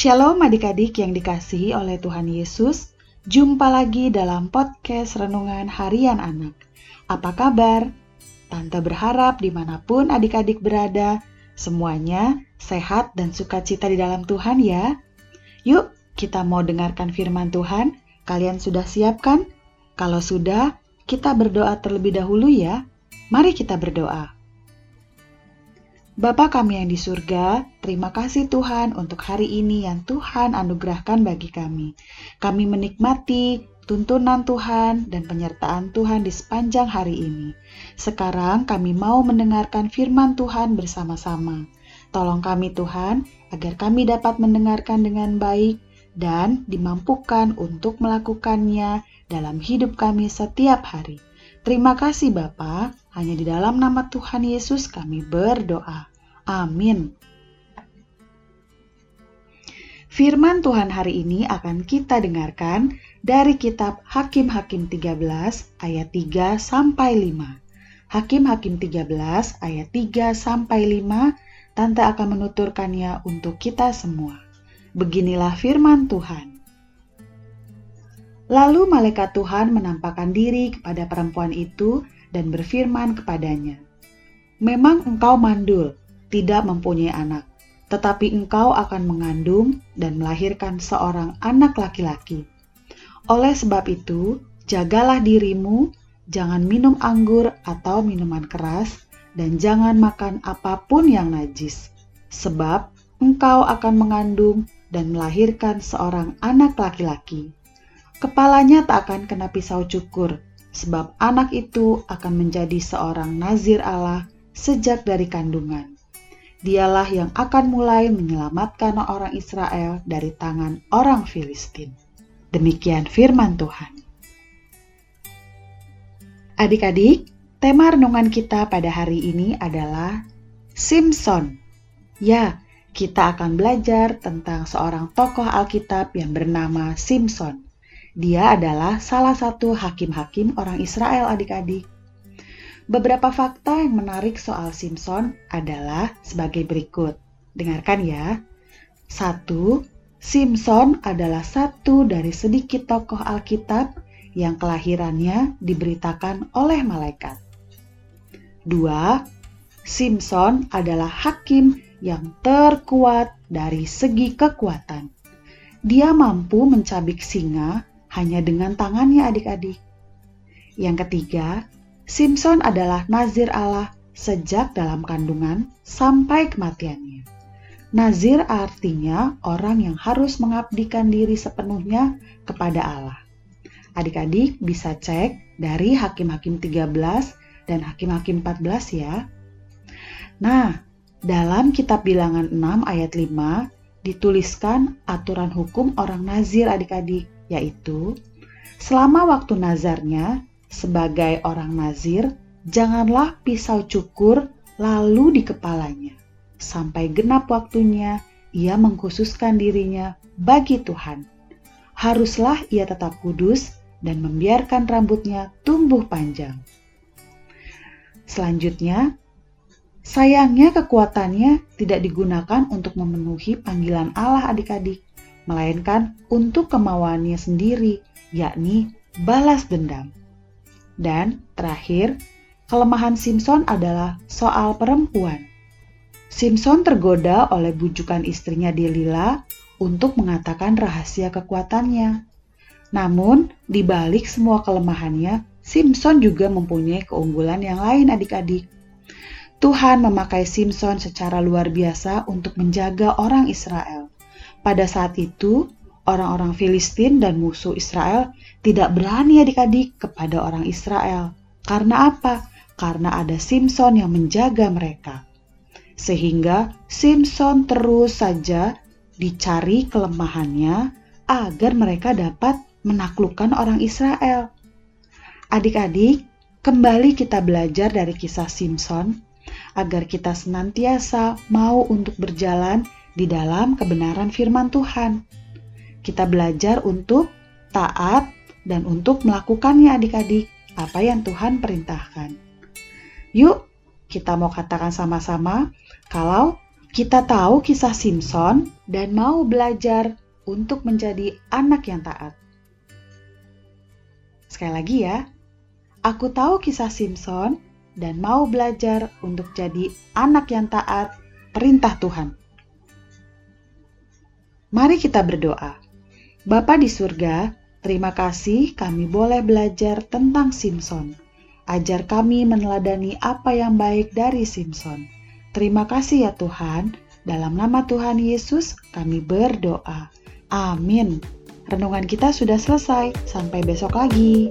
Shalom adik-adik yang dikasihi oleh Tuhan Yesus. Jumpa lagi dalam podcast Renungan Harian Anak. Apa kabar? Tante berharap di mana pun adik-adik berada, semuanya sehat dan sukacita di dalam Tuhan ya. Yuk, kita mau dengarkan firman Tuhan. Kalian sudah siapkan? Kalau sudah, kita berdoa terlebih dahulu ya. Mari kita berdoa. Bapa kami yang di surga, terima kasih Tuhan untuk hari ini yang Tuhan anugerahkan bagi kami. Kami menikmati tuntunan Tuhan dan penyertaan Tuhan di sepanjang hari ini. Sekarang kami mau mendengarkan firman Tuhan bersama-sama. Tolong kami Tuhan, agar kami dapat mendengarkan dengan baik dan dimampukan untuk melakukannya dalam hidup kami setiap hari. Terima kasih Bapa, hanya di dalam nama Tuhan Yesus kami berdoa. Amin. Firman Tuhan hari ini akan kita dengarkan dari kitab Hakim-Hakim 13 ayat 3 sampai 5. Hakim-Hakim 13 ayat 3 sampai 5 Tante akan menuturkannya untuk kita semua. Beginilah firman Tuhan. Lalu malaikat Tuhan menampakkan diri kepada perempuan itu dan berfirman kepadanya, "Memang engkau mandul, tidak mempunyai anak, tetapi engkau akan mengandung dan melahirkan seorang anak laki-laki. Oleh sebab itu, jagalah dirimu, jangan minum anggur atau minuman keras, dan jangan makan apa pun yang najis, sebab engkau akan mengandung dan melahirkan seorang anak laki-laki. Kepalanya tak akan kena pisau cukur, sebab anak itu akan menjadi seorang nazir Allah sejak dari kandungan dialah yang akan mulai menyelamatkan orang Israel dari tangan orang Filistin. Demikian firman Tuhan. Adik-adik, tema renungan kita pada hari ini adalah Simpson. Ya, kita akan belajar tentang seorang tokoh Alkitab yang bernama Simpson. Dia adalah salah satu hakim-hakim orang Israel adik-adik. Beberapa fakta yang menarik soal Simpson adalah sebagai berikut. Dengarkan ya. Satu, Simpson adalah satu dari sedikit tokoh Alkitab yang kelahirannya diberitakan oleh malaikat. Dua, Simpson adalah hakim yang terkuat dari segi kekuatan. Dia mampu mencabik singa hanya dengan tangannya adik-adik. Yang ketiga, Simpson adalah nazir Allah sejak dalam kandungan sampai kematiannya. Nazir artinya orang yang harus mengabdikan diri sepenuhnya kepada Allah. Adik-adik bisa cek dari Hakim-Hakim 13 dan Hakim-Hakim 14 ya. Nah, dalam kitab bilangan 6 ayat 5 dituliskan aturan hukum orang nazir adik-adik, yaitu selama waktu nazarnya sebagai orang nazir, janganlah pisau cukur lalu di kepalanya. Sampai genap waktunya, ia mengkhususkan dirinya bagi Tuhan. Haruslah ia tetap kudus dan membiarkan rambutnya tumbuh panjang. Selanjutnya, sayangnya kekuatannya tidak digunakan untuk memenuhi panggilan Allah adik-adik, melainkan untuk kemauannya sendiri, yakni balas dendam. Dan terakhir, kelemahan Simpson adalah soal perempuan. Simpson tergoda oleh bujukan istrinya Delila untuk mengatakan rahasia kekuatannya. Namun, di balik semua kelemahannya, Simpson juga mempunyai keunggulan yang lain adik-adik. Tuhan memakai Simpson secara luar biasa untuk menjaga orang Israel. Pada saat itu, orang-orang Filistin dan musuh Israel tidak berani adik-adik kepada orang Israel. Karena apa? Karena ada Simpson yang menjaga mereka. Sehingga Simpson terus saja dicari kelemahannya agar mereka dapat menaklukkan orang Israel. Adik-adik, kembali kita belajar dari kisah Simpson agar kita senantiasa mau untuk berjalan di dalam kebenaran firman Tuhan. Kita belajar untuk taat dan untuk melakukannya adik-adik apa yang Tuhan perintahkan. Yuk, kita mau katakan sama-sama kalau Kita tahu kisah Simpson dan mau belajar untuk menjadi anak yang taat. Sekali lagi ya, aku tahu kisah Simpson dan mau belajar untuk jadi anak yang taat perintah Tuhan. Mari kita berdoa. Bapa di surga, terima kasih kami boleh belajar tentang Simpson. Ajar kami meneladani apa yang baik dari Simpson. Terima kasih ya Tuhan. Dalam nama Tuhan Yesus kami berdoa. Amin. Renungan kita sudah selesai. Sampai besok lagi.